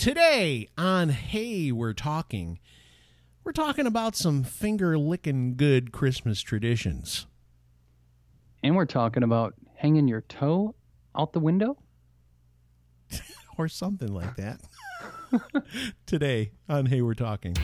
Today on Hey, We're Talking, we're talking about some finger licking good Christmas traditions. And we're talking about hanging your toe out the window? or something like that. Today on Hey, We're Talking.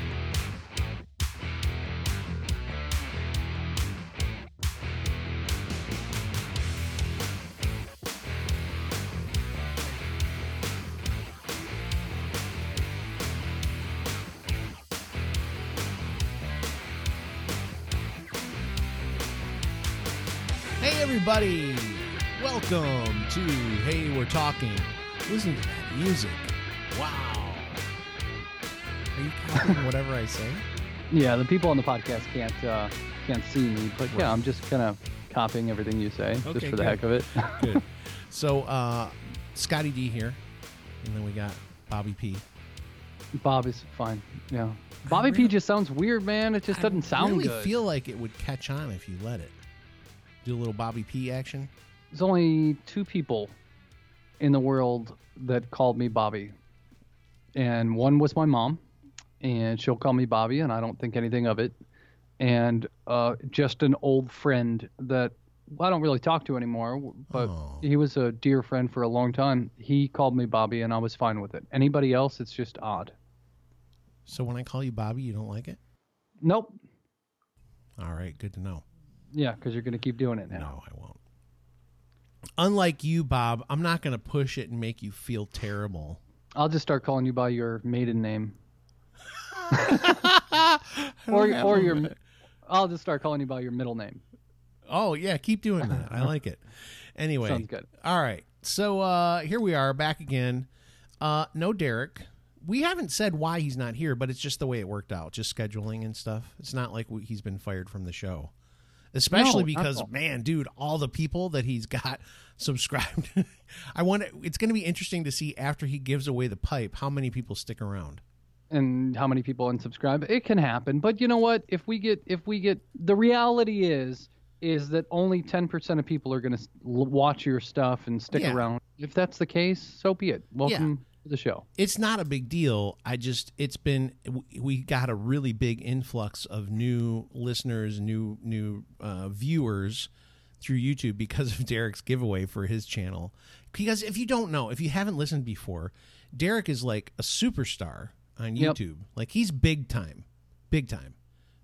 Everybody. Welcome to Hey, We're Talking. Listen to that music. Wow. Are you copying whatever I say? Yeah, the people on the podcast can't uh, can't see me, but yeah, I'm just kind of copying everything you say Okay, just for the good. heck of it. Good. So, uh, Scotty D here. And then we got Bobby P. Bob is fine. Yeah. Bobby really- P just sounds weird, man. It just doesn't sound. I sound really good. feel like it would catch on if you let it. Do a little Bobby P action. There's only two people in the world that called me Bobby. And one was my mom, and she'll call me Bobby, and I don't think anything of it. And uh, just an old friend that I don't really talk to anymore, but Oh. he was a dear friend for a long time. He called me Bobby, and I was fine with it. Anybody else, it's just odd. So when I call you Bobby, you don't like it? Nope. All right, good to know. Yeah, because you're going to keep doing it now. No, I won't. Unlike you, Bob, I'm not going to push it and make you feel terrible. I'll just start calling you by your maiden name. Or or your I'll just start calling you by your middle name. Oh yeah, keep doing that. I like it. Anyway, Sounds good. All right, so uh, here we are back again. Uh, no Derek. We haven't said why he's not here, but it's just the way it worked out, just scheduling and stuff. It's not like we, he's been fired from the show, especially No, because man, dude, all the people that he's got subscribed. I want. It's going to be interesting to see after he gives away the pipe how many people stick around. And how many people unsubscribe? It can happen, but you know what? If we get if we get the reality is is that only 10% of people are going to watch your stuff and stick Yeah. around. If that's the case, so be it. Welcome to the show. it's not a big deal. I just it's been we- got a really big influx of new listeners, new new uh, viewers through YouTube because of Derek's giveaway for his channel. Because if you don't know, if you haven't listened before, Derek is like a superstar on Yep. YouTube. Like he's big time, big time.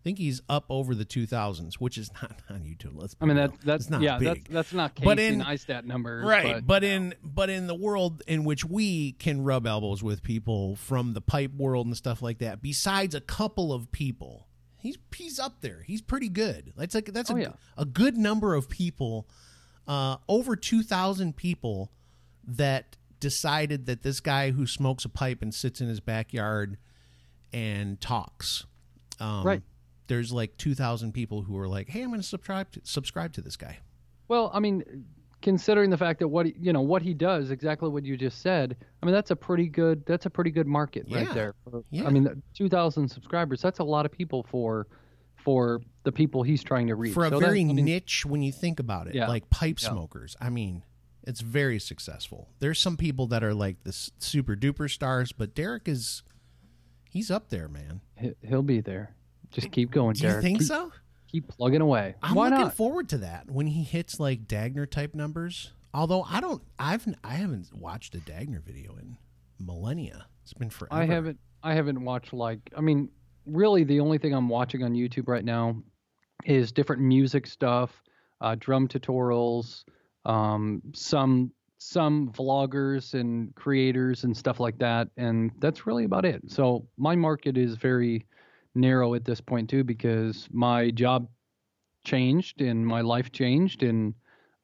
I think he's up over the 2000s, which is not on YouTube. Let's. I mean that that's not yeah, big. that's that's not Casey But in- Neistat numbers, right But, but, in but in the world in which we can rub elbows with people from the pipe world and stuff like that besides a couple of people he's he's up there he's pretty good that's like that's Oh, a, yeah. a good number of people uh over 2000 people that decided that this guy who smokes a pipe and sits in his backyard and talks um Right. There's like 2000 people who are like hey i'm going to subscribe to, subscribe to this guy Well, I mean, considering the fact that what he, you know what he does, exactly what you just said. I mean, that's a pretty good that's a pretty good market Yeah. right there. For- Yeah. I mean, two thousand subscribers. That's a lot of people for for the people he's trying to reach. for a So very I mean, niche when you think about it Yeah. like pipe smokers i mean it's very successful there's some people that are like this super duper stars but derek is he's up there man he'll be there. Just keep going, do you think keep, so Keep plugging away. i'm Why looking not? forward to that when he hits like dagner type numbers although i don't i've i haven't watched a dagner video in millennia it's been forever I haven't I haven't watched like I mean really the only thing I'm watching on YouTube right now is different music stuff, uh, drum tutorials, um, some some vloggers and creators and stuff like that, and that's really about it. So my market is very narrow at this point too because my job changed and my life changed and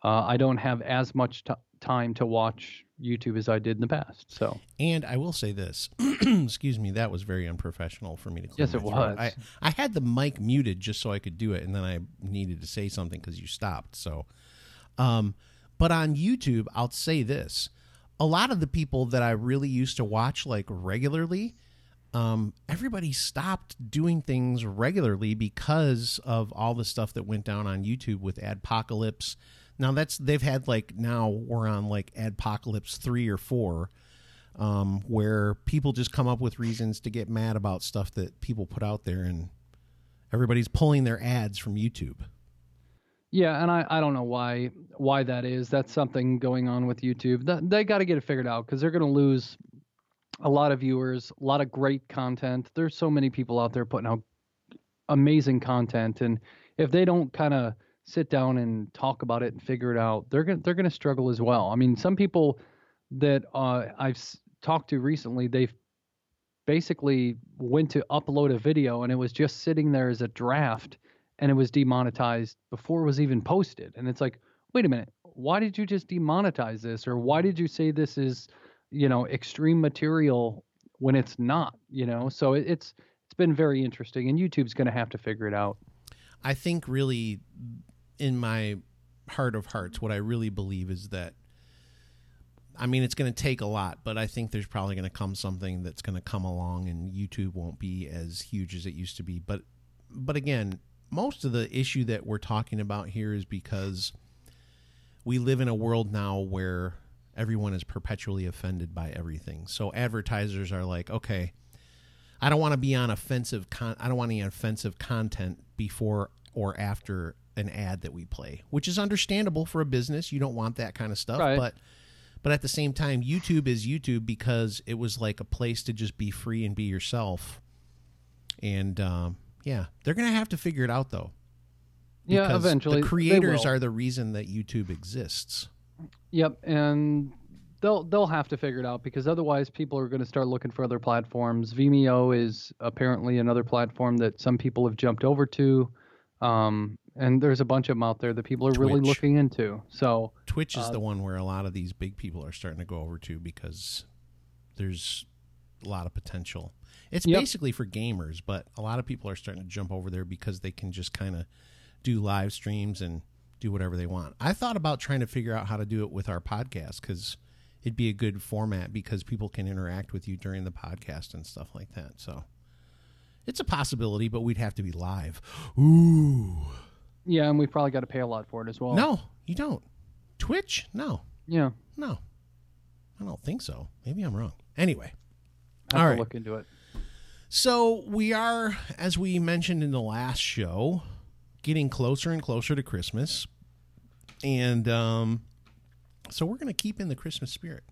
uh, I don't have as much t- time to watch YouTube as I did in the past. So And I will say this, excuse me, that was very unprofessional for me to. Yes, it throat. was. I I had the mic muted just so I could do it, and then I needed to say something because you stopped. So, um, but on YouTube, I'll say this: a lot of the people that I really used to watch like regularly, um, everybody stopped doing things regularly because of all the stuff that went down on YouTube with Adpocalypse. Now that's they've had like now we're on like Adpocalypse three or four. um, where people just come up with reasons to get mad about stuff that people put out there, and everybody's pulling their ads from YouTube. Yeah, and I, I don't know why why that is. That's something going on with YouTube. They got to get it figured out because they're going to lose a lot of viewers, a lot of great content. There's so many people out there putting out amazing content, and if they don't kind of sit down and talk about it and figure it out, they're gonna they're gonna struggle as well. I mean, some people that uh, I've talked to recently, they've basically went to upload a video and it was just sitting there as a draft and it was demonetized before it was even posted. And it's like, wait a minute, why did you just demonetize this? Or why did you say this is, you know, extreme material when it's not, you know? So it, it's it's been very interesting and YouTube's going to have to figure it out. I think really in my heart of hearts, what I really believe is that I mean it's going to take a lot, but I think there's probably going to come something that's going to come along and YouTube won't be as huge as it used to be. But but again, most of the issue that we're talking about here is because we live in a world now where everyone is perpetually offended by everything. So advertisers are like, okay, I don't want to be on offensive con- I don't want any offensive content before or after an ad that we play, which is understandable for a business. You don't want that kind of stuff, Right. but but at the same time, YouTube is YouTube because it was like a place to just be free and be yourself. And um, yeah, they're gonna have to figure it out though. Yeah, eventually the creators are the reason that YouTube exists. Yep, and they'll they'll have to figure it out because otherwise people are going to start looking for other platforms. Vimeo is apparently another platform that some people have jumped over to, um, and there's a bunch of them out there that people are really looking into. So Twitch is Uh, the one where a lot of these big people are starting to go over to because there's a lot of potential. It's Yep. basically for gamers, but a lot of people are starting to jump over there because they can just kind of do live streams and do whatever they want. I thought about trying to figure out how to do it with our podcast because it'd be a good format because people can interact with you during the podcast and stuff like that. So it's a possibility, but we'd have to be live. Ooh. yeah, and we've probably got to pay a lot for it as well. No, you don't. Twitch? No. yeah, No, I don't think so. Maybe I'm wrong. Anyway, All right. look into it. so we are, as we mentioned in the last show, getting closer and closer to Christmas, and um, so we're going to keep in the Christmas spirit.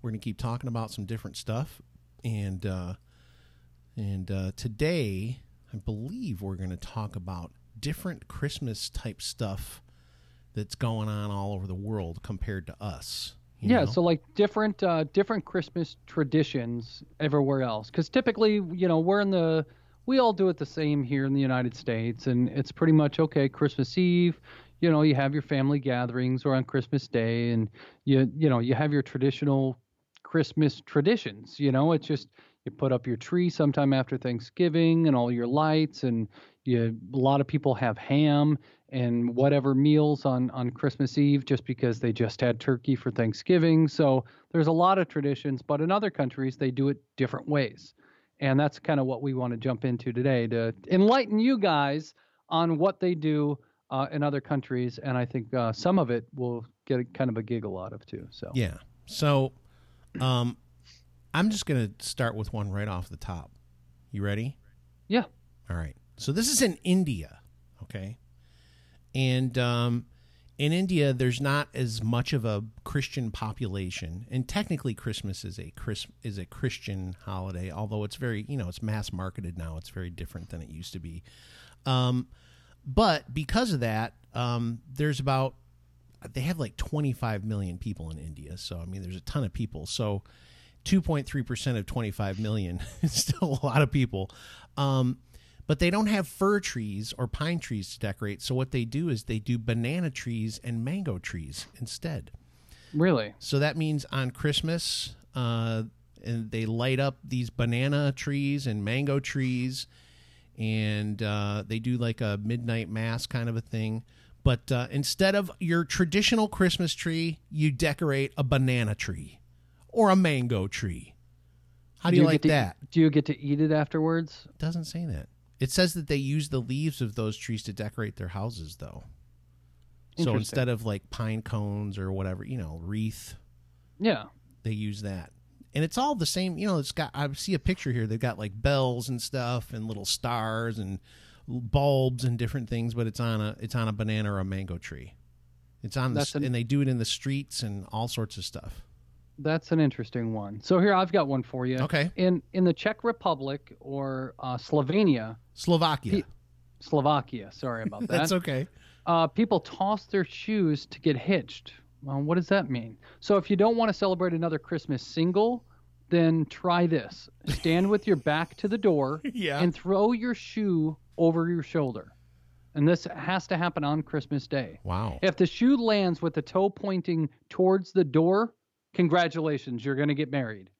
We're going to keep talking about some different stuff, and uh, and uh, today I believe we're going to talk about different Christmas type stuff that's going on all over the world compared to us. you Yeah, know? so like different uh, different Christmas traditions everywhere else. Because typically, you know, we're in the we all do it the same here in the United States, and it's pretty much okay. Christmas Eve, you know, you have your family gatherings, or on Christmas Day, and you you know you have your traditional Christmas traditions. You know, it's just you put up your tree sometime after Thanksgiving and all your lights, and you a lot of people have ham and whatever meals on on Christmas Eve just because they just had turkey for Thanksgiving. So there's a lot of traditions, but in other countries they do it different ways. And that's kind of what we want to jump into today to enlighten you guys on what they do uh, in other countries. And I think uh, some of it will get a, kind of a giggle out of too. So Yeah. So, um, I'm just going to start with one right off the top. You ready? yeah, All right. So this is in India, okay? And um, in India, there's not as much of a Christian population, and technically, Christmas is a Chris is a Christian holiday. Although it's very, you know, it's mass marketed now. It's very different than it used to be. Um, but because of that, um, there's about they have like 25 million people in India. So I mean, there's a ton of people. So 2.3 percent of 25 million is still a lot of people. Um, but they don't have fir trees or pine trees to decorate. So what they do is they do banana trees and mango trees instead. really. So that means on Christmas, uh, and they light up these banana trees and mango trees, and uh, they do like a midnight mass kind of a thing. But uh, instead of your traditional Christmas tree, you decorate a banana tree or a mango tree. How do, you, like to, that? Do you get to eat it afterwards? Doesn't say that. It says that they use the leaves of those trees to decorate their houses, though. So instead of like pine cones or whatever, you know, wreath, Yeah. they use that. and it's all the same. You know, it's got. I see a picture here. They've got like bells and stuff, and little stars and bulbs and different things. But it's on a it's on a banana or a mango tree. It's on the an- and they do it in the streets and all sorts of stuff. That's an interesting one. So here I've got one for you. Okay, In in the Czech Republic or uh, Slovenia, Slovakia. Pe- Slovakia. Sorry about that. That's okay. uh, people toss their shoes to get hitched. Well, what does that mean? So if you don't want to celebrate another Christmas single, then try this: stand with your back to the door Yeah. and throw your shoe over your shoulder. And this has to happen on Christmas Day. wow. If the shoe lands with the toe pointing towards the door, congratulations, you're going to get married.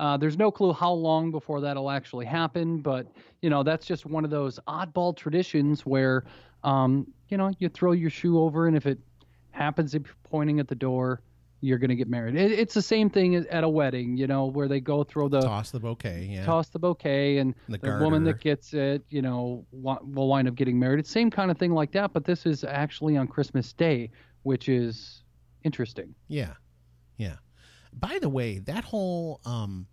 Uh, there's no clue how long before that'll actually happen, but you know that's just one of those oddball traditions where, um, you know, you throw your shoe over, and if it happens to be pointing at the door, you're going to get married. It, it's the same thing at a wedding, you know, where they go throw the Toss the bouquet. Yeah. toss the bouquet, and The the woman that gets it, you know, will wind up getting married. It's same kind of thing like that, but this is actually on Christmas Day, which is interesting. Yeah. Yeah. By the way, that whole um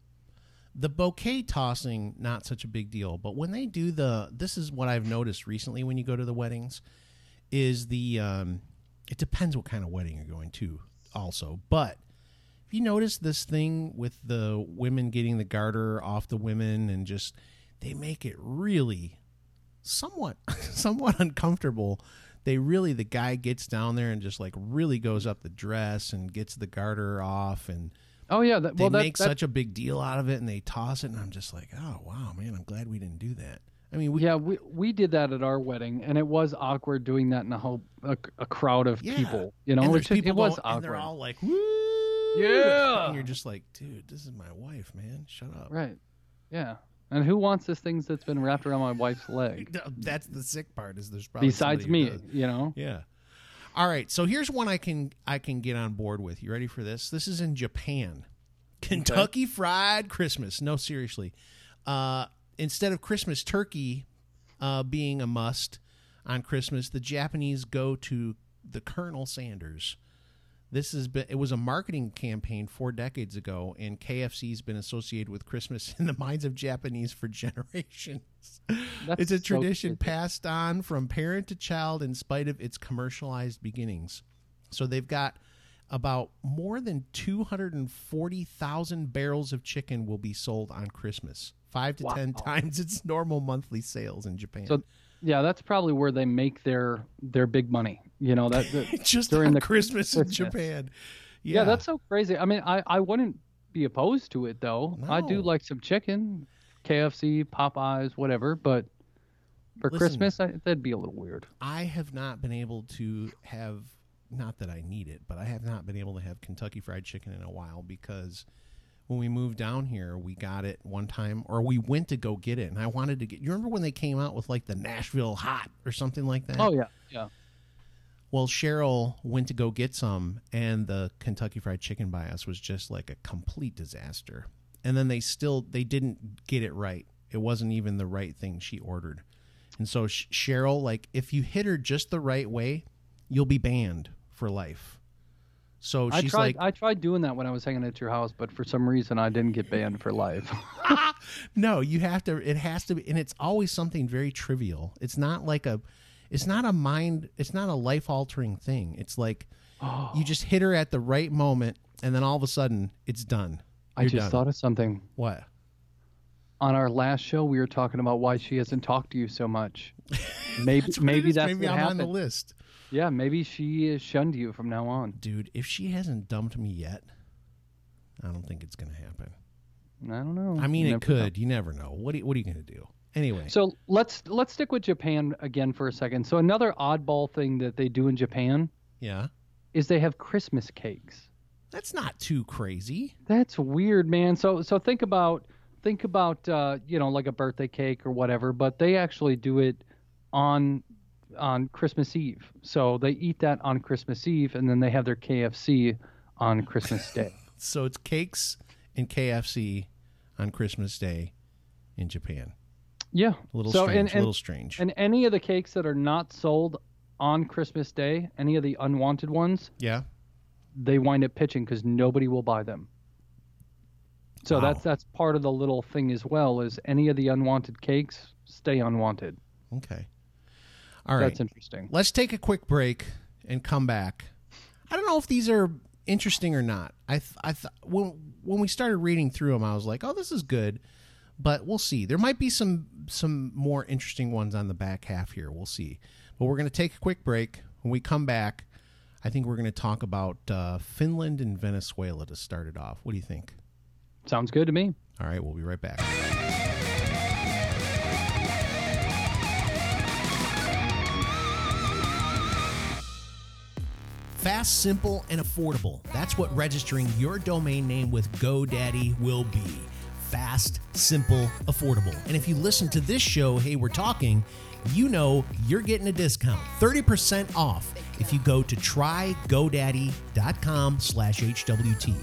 the bouquet tossing not such a big deal, but when they do the this is what I've noticed recently when you go to the weddings is the um it depends what kind of wedding you're going to also. But if you notice this thing with the women getting the garter off the women and just they make it really somewhat somewhat uncomfortable they really the guy gets down there and just like really goes up the dress and gets the garter off and Oh yeah, that, they well that, make that such a big deal out of it and they toss it and i'm just like oh wow man i'm glad we didn't do that i mean we yeah we we did that at our wedding, and it was awkward doing that in a whole a, a crowd of Yeah. people. You know, and it, was awkward. and they're all like woo Yeah. and you're just like dude this is my wife man shut up right. Yeah. And who wants this thing that's been wrapped around my wife's leg? That's the sick part is there's probably Besides me, does. you know. Yeah. All right. So here's one I can I can get on board with. You ready for this? This is in Japan. Kentucky Fried Christmas. No, seriously. Uh, instead of Christmas turkey uh, being a must on Christmas, the Japanese go to the Colonel Sanders. This has been it was a marketing campaign four decades ago, and KFC's been associated with Christmas in the minds of Japanese for generations. That's it's a so tradition passed on from parent to child in spite of its commercialized beginnings. So they've got about more than 240,000 barrels of chicken will be sold on Christmas. 5 to 10 times its normal monthly sales in Japan. So yeah, that's probably where they make their their big money. You know that. that just during the Christmas in Japan. yeah. that's so crazy. I mean, I I wouldn't be opposed to it though. I do like some chicken, KFC, Popeyes, whatever. But for Listen. Christmas, I, that'd be a little weird. I have not been able to have not that I need it, but I have not been able to have Kentucky fried chicken in a while because when we moved down here, we got it one time or we went to go get it and I wanted to get You remember when they came out with like the Nashville hot or something like that? Oh yeah, yeah. Well, Cheryl went to go get some and the Kentucky fried chicken by us was just like a complete disaster. And then they still they didn't get it right. It wasn't even the right thing she ordered. And so Cheryl, like, if you hit her just the right way, you'll be banned for life. So I she's tried. like, I tried doing that when I was hanging at your house, but for some reason I didn't get banned for life. no, you have to. It has to be, and it's always something very trivial. It's not like a, it's not a mind. It's not a life altering thing. It's like you just hit her at the right moment, and then all of a sudden it's done. I You're just done. thought of something. what? On our last show, we were talking about why she hasn't talked to you so much. Maybe That's maybe that's maybe what I'm on the list, Yeah, maybe she has shunned you from now on. dude. If she hasn't dumped me yet, I don't think it's gonna happen. I don't know. I mean, You it never know. could. You never know. What are, what are you gonna do? Anyway, So let's let's stick with Japan again for a second. So another oddball thing that they do in Japan yeah, is they have Christmas cakes. that's not too crazy. That's weird, man. So so think about think about uh, you know like a birthday cake or whatever, but they actually do it on on Christmas Eve. So they eat that on Christmas Eve, and then they have their KFC on Christmas Day. So it's cakes and KFC on Christmas Day in Japan. Yeah, A little so strange. and, a and, little strange. and any of the cakes that are not sold on Christmas Day, any of the unwanted ones, yeah. they wind up pitching because nobody will buy them. So Wow. that's that's part of the little thing as well. Is any of the unwanted cakes stay unwanted? Okay. All right. That's interesting. Let's take a quick break and come back. I don't know if these are interesting or not. I th- I th- when when we started reading through them, I was like, "Oh, this is good," but we'll see. There might be some some more interesting ones on the back half here. We'll see. But we're going to take a quick break. When we come back, I think we're going to talk about uh, Finland and Venezuela to start it off. What do you think? Sounds good to me. All right, we'll be right back. Fast, simple, and affordable. That's what registering your domain name with GoDaddy will be. Fast, simple, affordable. And if you listen to this show, Hey, We're Talking, you know you're getting a discount 30% off if you go to trygodaddy.com slash hwt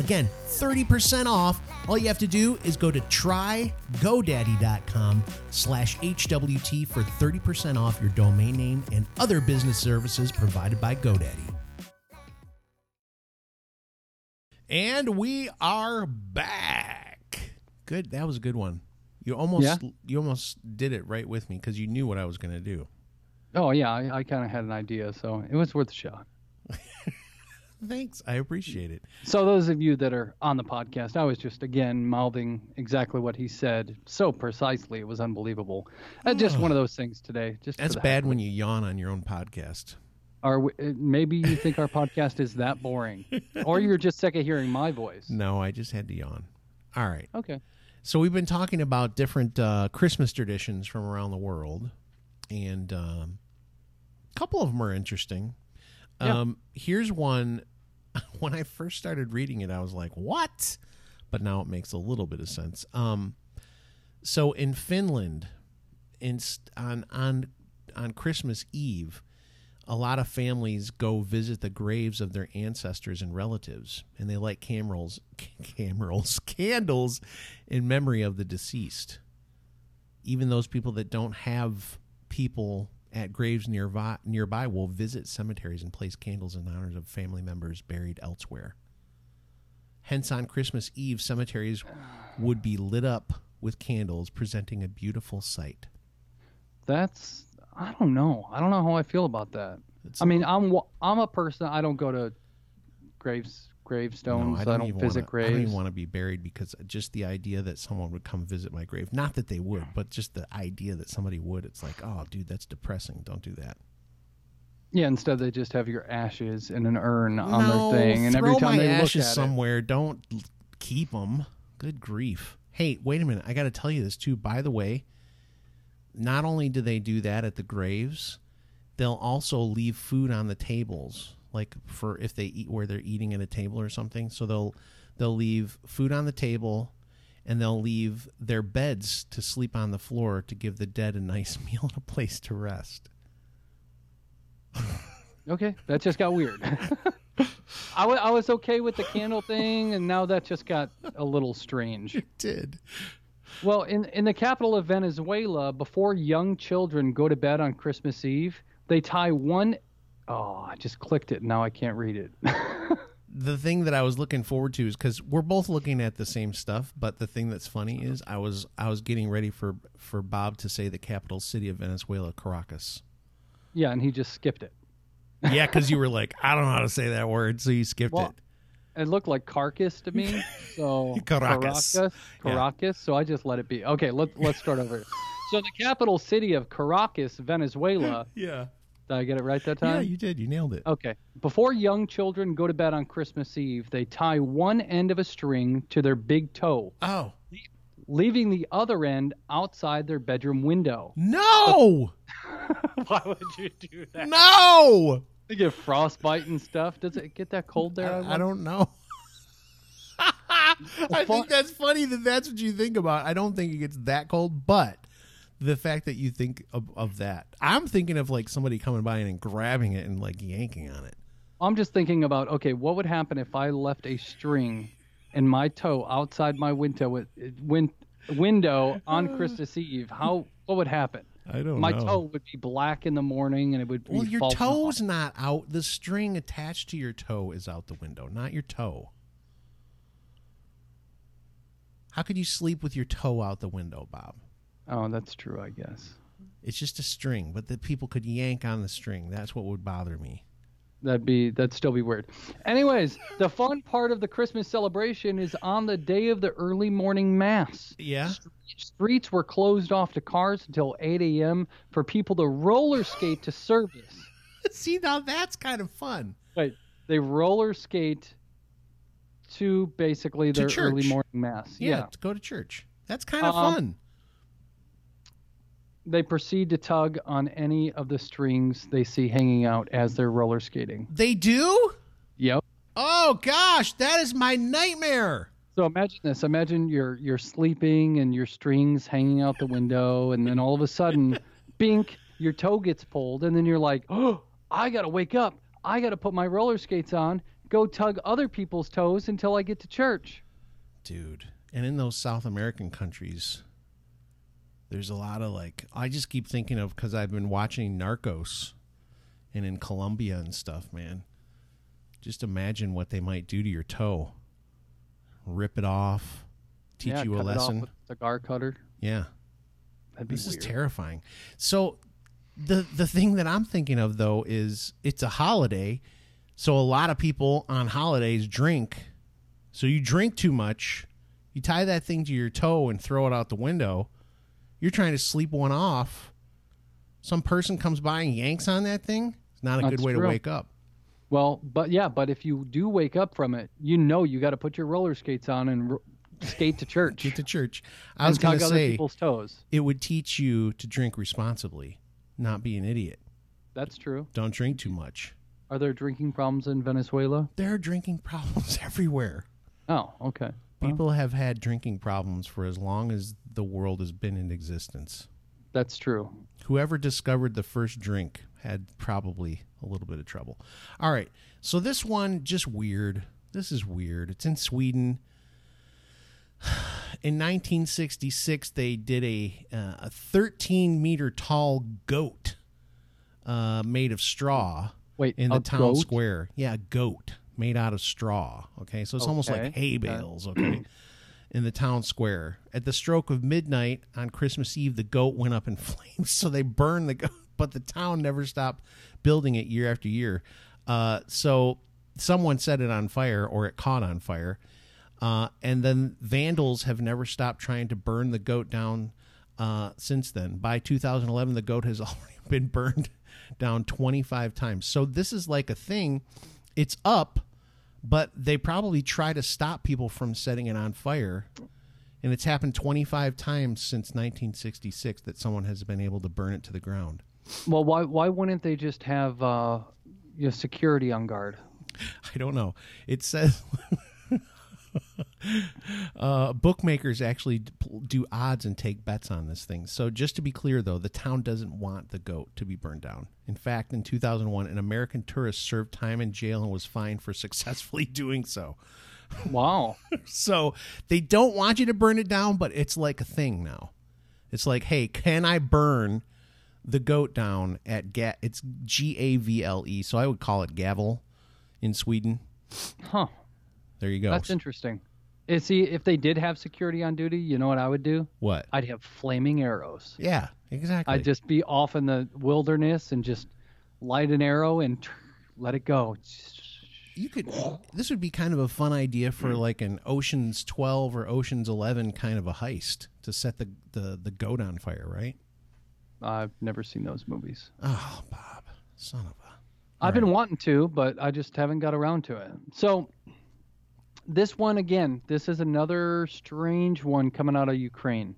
again 30% off. All you have to do is go to trygodaddy.com slash hwt for 30% off your domain name and other business services provided by godaddy. And we are back. Good that was a good one. You almost Yeah. you almost did it right with me because you knew what i was going to do. Oh yeah, I, I kind of had an idea, so it was worth a shot. Thanks. I appreciate it. So those of you that are on the podcast, I was just again mouthing exactly what he said so precisely. It was unbelievable. Uh, just one of those things today. Just That's bad when you yawn on your own podcast. Are we, uh, maybe you think our podcast is that boring, or you're just sick of hearing my voice. No, I just had to yawn. All right. Okay. So we've been talking about different uh, Christmas traditions from around the world, and um, a couple of them are interesting. Yeah. Um, here's one. When I first started reading it, I was like, "What?" But now it makes a little bit of sense. Um, so in Finland, in on on on Christmas Eve, a lot of families go visit the graves of their ancestors and relatives, and they light cameras, cameras, candles in memory of the deceased. Even those people that don't have people at graves nearby, nearby will visit cemeteries and place candles in honor of family members buried elsewhere. Hence, on Christmas Eve, cemeteries would be lit up with candles, presenting a beautiful sight. That's I don't know. I don't know how I feel about that. It's I mean, I'm I'm a person. I don't go to graves gravestones. I don't, even visit wanna, graves. I don't even want to be buried because just the idea that someone would come visit my grave, not that they would, but just the idea that somebody would, it's like, oh, dude, that's depressing. Don't do that. Yeah, instead they just have your ashes in an urn on no, their thing, and every time they look at somewhere. Don't keep them. Good grief. Hey, wait a minute. I got to tell you this too. By the way, not only do they do that at the graves, they'll also leave food on the tables, like for if they eat where they're eating at a table or something. So they'll they'll leave food on the table, and they'll leave their beds to sleep on the floor to give the dead a nice meal and a place to rest. Okay, that just got weird. I I was okay with the candle thing, and now that just got a little strange. It did. Well, in in the capital of Venezuela, before young children go to bed on Christmas Eve, they tie one oh I just clicked it. Now I can't read it. the thing that I was looking forward to is because we're both looking at the same stuff, but the thing that's funny uh-huh. is I was I was getting ready for for Bob to say the capital city of Venezuela, Caracas. yeah, and he just skipped it. Yeah, because you were like, I don't know how to say that word, so you skipped Well, it. It looked like carcass to me. So Caracas. Caracas, Yeah. So I just let it be. Okay, let's let's start over. So the capital city of Caracas, Venezuela. Yeah, Did I get it right that time? yeah, you did. You nailed it. Okay. Before young children go to bed on Christmas Eve, they tie one end of a string to their big toe, Oh leaving the other end outside their bedroom window. no, Why would you do that? no! They get frostbite and stuff. Does it get that cold there? I, I wonder? don't know. I think that's funny that that's what you think about. I don't think it gets that cold, but the fact that you think of, of that, I'm thinking of like somebody coming by and grabbing it and like yanking on it. I'm just thinking about okay, what would happen if I left a string in my toe outside my window with win, window on uh. Christmas Eve? How what would happen? I don't My know. toe would be black in the morning, and it would be Well, your toe's not out. The string attached to your toe is out the window, not your toe. How could you sleep with your toe out the window, Bob? Oh, that's true, I guess. It's just a string, but the people could yank on the string. That's what would bother me. That'd be that'd still be weird. Anyways, the fun part of the Christmas celebration is on the day of the early morning mass. Yeah. Streets were closed off to cars until 8 a.m. for people to roller skate to service. See, now that's kind of fun. Wait, they roller skate to basically their church. early morning mass. Yeah, to go to church. That's kind of Um, fun. They proceed to tug on any of the strings they see hanging out as they're roller skating. They do? Yep. Oh gosh, that is my nightmare. So imagine this. Imagine you're you're sleeping and your strings hanging out the window, and then all of a sudden, bink, your toe gets pulled, and then you're like, oh, I gotta wake up. I gotta put my roller skates on, go tug other people's toes until I get to church. Dude. And in those South American countries, there's a lot of like I just keep thinking of cuz I've been watching Narcos and in Colombia and stuff, man. Just imagine what they might do to your toe. Rip it off, teach yeah, you a cut it off lesson. with a cigar cutter. Yeah. That'd be This weird. is terrifying. So the the thing that I'm thinking of though is it's a holiday, so a lot of people on holidays drink. So you drink too much, you tie that thing to your toe and throw it out the window. You're trying to sleep one off. Some person comes by and yanks on that thing. It's not a good That's way to wake up. Well, but yeah, but if you do wake up from it, you know you got to put your roller skates on and ro- skate to church. Get to church. I was going to say people's toes. it would teach you to drink responsibly, not be an idiot. That's true. Don't drink too much. Are there drinking problems in Venezuela? There are drinking problems everywhere. Oh, okay. Well, People have had drinking problems for as long as the world has been in existence. that's true. Whoever discovered the first drink had probably a little bit of trouble. All right. So this one just weird. This is weird. It's in Sweden. In 1966, they did a uh, a 13 meter tall goat uh, made of straw Wait, in the town goat? square. Yeah, a goat made out of straw. Okay, so it's almost like hay bales. Okay, in the town square. At the stroke of midnight on Christmas Eve, the goat went up in flames. So they burned the goat, but the town never stopped building it year after year. Uh, so someone set it on fire, or it caught on fire. Uh, and then vandals have never stopped trying to burn the goat down uh, since then. By 2011, the goat has already been burned down 25 times. So this is like a thing. It's up, but they probably try to stop people from setting it on fire. And it's happened 25 times since 1966 that someone has been able to burn it to the ground. Well, why why wouldn't they just have uh, you know, security on guard? I don't know. It says uh, bookmakers actually do odds and take bets on this thing. So just to be clear, though, the town doesn't want the goat to be burned down. In fact, in 2001, an American tourist served time in jail and was fined for successfully doing so. Wow. So they don't want you to burn it down, but it's like a thing now. It's like, hey, can I burn the goat down at ga- it's G A V L E, so I would call it gavel in Sweden. Huh. There you go. That's interesting. Is see if they did have security on duty, you know what I would do? what? I'd have flaming arrows. Yeah, exactly. I'd just be off in the wilderness and just light an arrow and let it go. you could. This would be kind of a fun idea for mm. like an Ocean's Twelve or Ocean's Eleven kind of a heist to set the the, the goat on fire, right? I've never seen those movies. Oh, Bob, son of a. I've been wanting to, but I just haven't got around to it. So this one again, this is another strange one coming out of Ukraine.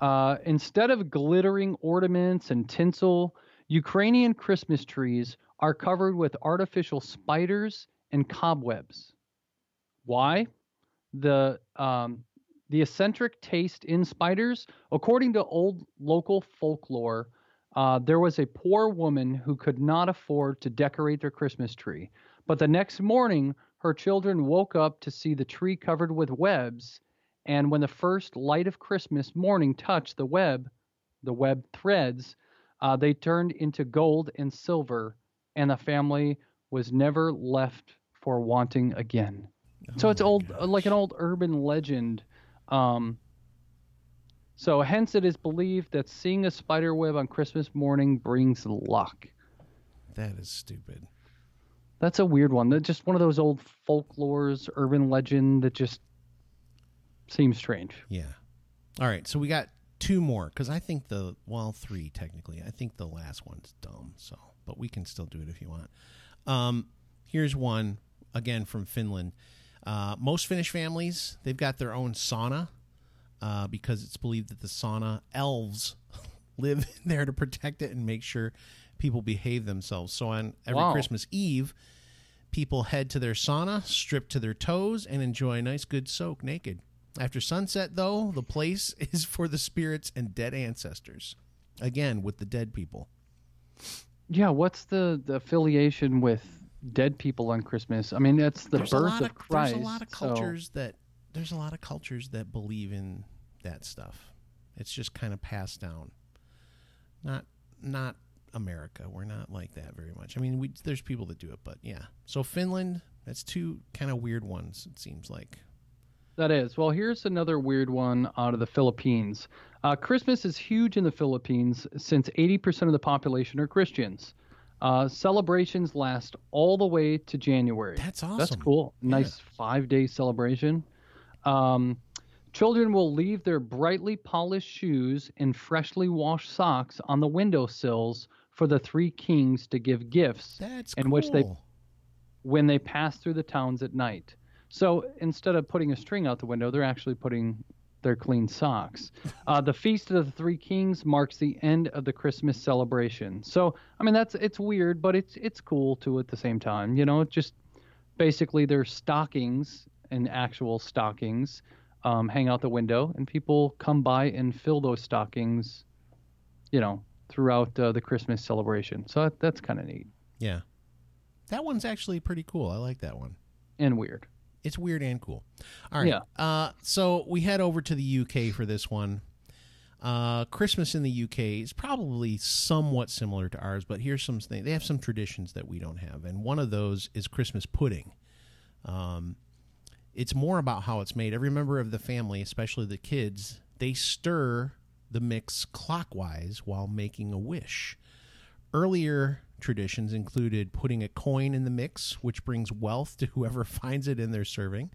Uh, instead of glittering ornaments and tinsel, Ukrainian Christmas trees are covered with artificial spiders and cobwebs. Why? The um, the eccentric taste in spiders, according to old local folklore, uh, there was a poor woman who could not afford to decorate their Christmas tree. But the next morning, her children woke up to see the tree covered with webs. And when the first light of Christmas morning touched the web, the web threads, uh, they turned into gold and silver, and the family was never left for wanting again. so Oh it's old, gosh. like an old urban legend Um, so, hence, it is believed that seeing a spider web on Christmas morning brings luck. That is stupid. That's a weird one. That's just one of those old folklores, urban legend that just seems strange. Yeah. All right. So we got two more because I think the well three technically. I think the last one's dumb. So, but we can still do it if you want. Um, here's one again from Finland. Uh, most Finnish families they've got their own sauna uh, because it's believed that the sauna elves live there to protect it and make sure people behave themselves. So on every Wow. Christmas Eve, people head to their sauna, strip to their toes, and enjoy a nice good soak naked. After sunset, though, the place is for the spirits and dead ancestors. Again, with the dead people. Yeah, what's the, the affiliation with dead people on Christmas? I mean, that's the there's birth lot of Christ. There's a lot of so- cultures that there's a lot of cultures that believe in that stuff. It's just kind of passed down. Not not America. We're not like that very much. I mean, we there's people that do it, but yeah. So Finland, that's two kind of weird ones. It seems like. That is. Well, here's another weird one out of the Philippines. Uh, Christmas is huge in the Philippines since 80% of the population are Christians. Uh, celebrations last all the way to January. That's awesome. That's cool. Yeah. Nice five day celebration. Um, children will leave their brightly polished shoes and freshly washed socks on the windowsills for the three kings to give gifts That's in which they when they pass through the towns at night. So instead of putting a string out the window, they're actually putting their clean socks. Uh, the Feast of the Three Kings marks the end of the Christmas celebration. So I mean that's it's weird, but it's it's cool too at the same time. You know, just basically their stockings and actual stockings um, hang out the window, and people come by and fill those stockings. You know, throughout uh, the Christmas celebration. So that, that's kind of neat Yeah. That one's actually pretty cool. I like that one. and weird. It's weird and cool. All right. Yeah. Uh, so we head over to the UK for this one. Uh, Christmas in the UK is probably somewhat similar to ours, but here's some things. They have some traditions that we don't have, and one of those is Christmas pudding. Um, it's more about how it's made. Every member of the family, especially the kids, they stir the mix clockwise while making a wish. Earlier traditions included putting a coin in the mix, which brings wealth to whoever finds it in their serving.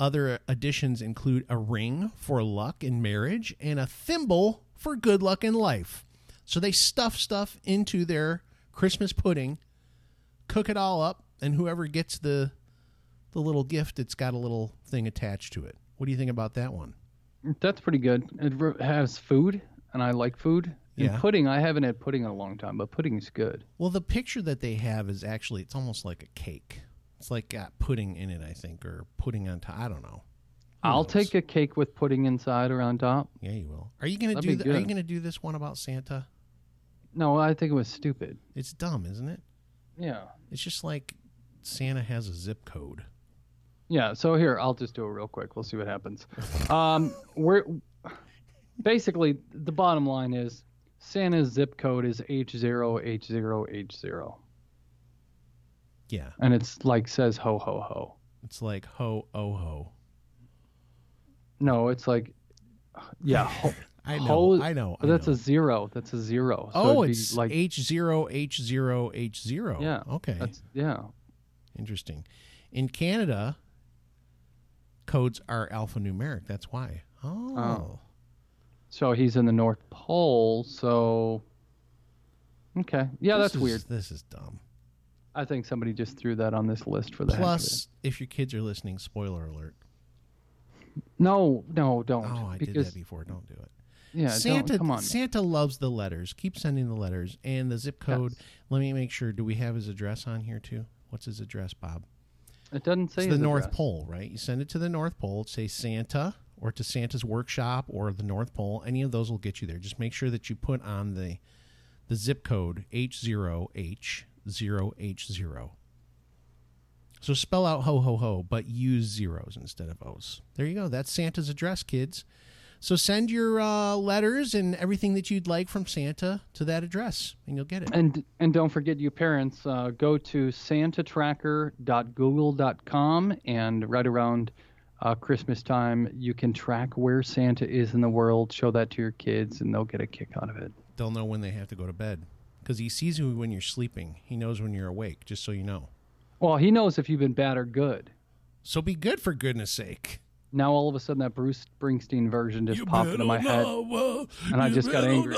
Other additions include a ring for luck in marriage and a thimble for good luck in life. So they stuff stuff into their Christmas pudding, cook it all up, and whoever gets the the little gift, it's got a little thing attached to it. What do you think about that one? That's pretty good. It has food, and I like food. And Yeah. pudding, I haven't had pudding in a long time, but pudding's good. Well, the picture that they have is actually it's almost like a cake. It's like got pudding in it, I think, or pudding on top. I don't know. Who I'll knows? take a cake with pudding inside or on top. Yeah, you will. Are you gonna That'd do? The, are you gonna do this one about Santa? No, I think it was stupid. It's dumb, isn't it? Yeah. It's just like Santa has a zip code. Yeah. So here, I'll just do it real quick. We'll see what happens. Um, we're basically the bottom line is Santa's zip code is H zero H zero H zero, Yeah, and it's like says ho ho ho. it's like ho oh ho. No, it's like yeah. Ho, I know. Ho- I know. I that's know. a zero. That's a zero. So oh, it's like H zero H zero H zero. Yeah, Okay. That's yeah. Interesting. In Canada, codes are alphanumeric. That's why. Oh. Oh. So he's in the North Pole. So okay, yeah, This that's is- weird. This is dumb. I think somebody just threw that on this list for the heck of it. Plus, if your kids are listening, spoiler alert. No, no, don't. Oh, I did that before. Don't do it. Yeah, Santa, don't, come on. Santa loves the letters. Keep sending the letters and the zip code. Yes. Let me make sure. Do we have his address on here too? What's his address, Bob? It doesn't say the North address. Pole, right? You send it to the North Pole. Say Santa or to Santa's workshop or the North Pole. Any of those will get you there. Just make sure that you put on the the zip code H0H0H0. So spell out ho ho ho, but use zeros instead of O's. There you go. That's Santa's address, kids. So send your uh, letters and everything that you'd like from Santa to that address, and you'll get it. And and don't forget, you parents, uh, go to santatracker.google.com and right around uh, Christmas time. You can track where Santa is in the world, show that to your kids, and they'll get a kick out of it. They'll know when they have to go to bed because he sees you when you're sleeping. He knows when you're awake, just so you know. Well, he knows if you've been bad or good. So be good for goodness sake. Now all of a sudden that Bruce Springsteen version just popped into my head, and I just got angry.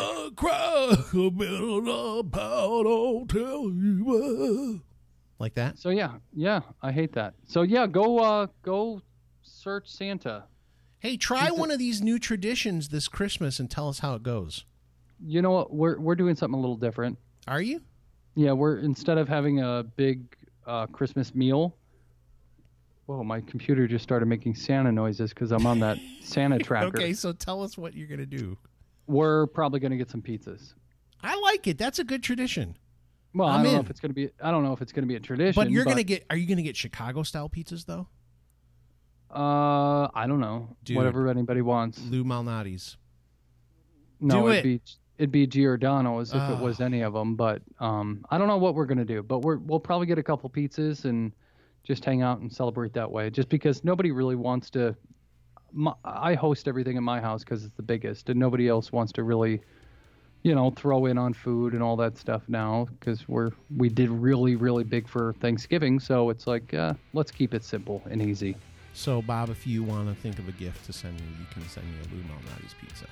Like that? So yeah, yeah, I hate that. So yeah, go uh go search Santa. Hey, try one of these new traditions this Christmas and tell us how it goes. You know what? We're we're doing something a little different. Are you? Yeah, we're instead of having a big uh, Christmas meal. Whoa, my computer just started making Santa noises because I'm on that Santa tracker. okay, so tell us what you're gonna do. We're probably gonna get some pizzas. I like it. That's a good tradition. Well, I'm I don't know if it's gonna be. I don't know if it's gonna be a tradition. But you're gonna get. Are you gonna get Chicago style pizzas though? Uh, I don't know. Dude. Whatever anybody wants. Lou Malnati's. No, Do it'd it. be it'd be Giordano's if it was any of them. But um, I don't know what we're gonna do. But we're we'll probably get a couple pizzas and just hang out and celebrate that way. Just because nobody really wants to. My, I host everything in my house because it's the biggest, and nobody else wants to really, you know, throw in on food and all that stuff now because we're we did really really big for Thanksgiving. So it's like uh, let's keep it simple and easy. So Bob, if you want to think of a gift to send me, you can send me a Lou Malnati's pizza.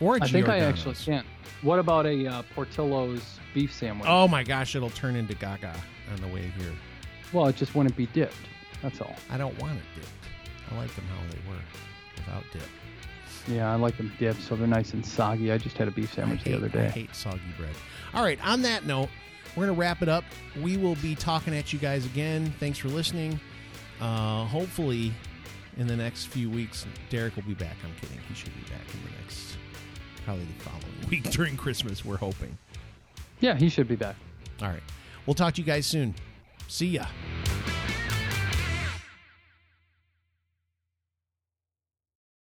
Or a I think I actually can. What about a uh, Portillo's beef sandwich? Oh my gosh, it'll turn into Gaga on the way here. Well, it just wouldn't be dipped. That's all. I don't want it dipped. I like them how they were, without dip. Yeah, I like them dipped so they're nice and soggy. I just had a beef sandwich I the other day. I hate soggy bread. All right, on that note, we're going to wrap it up. We will be talking at you guys again. Thanks for listening. Uh, hopefully, in the next few weeks, Derek will be back. I'm kidding. He should be back in the next, probably the following week during Christmas, we're hoping. Yeah, he should be back. All right. We'll talk to you guys soon. See ya.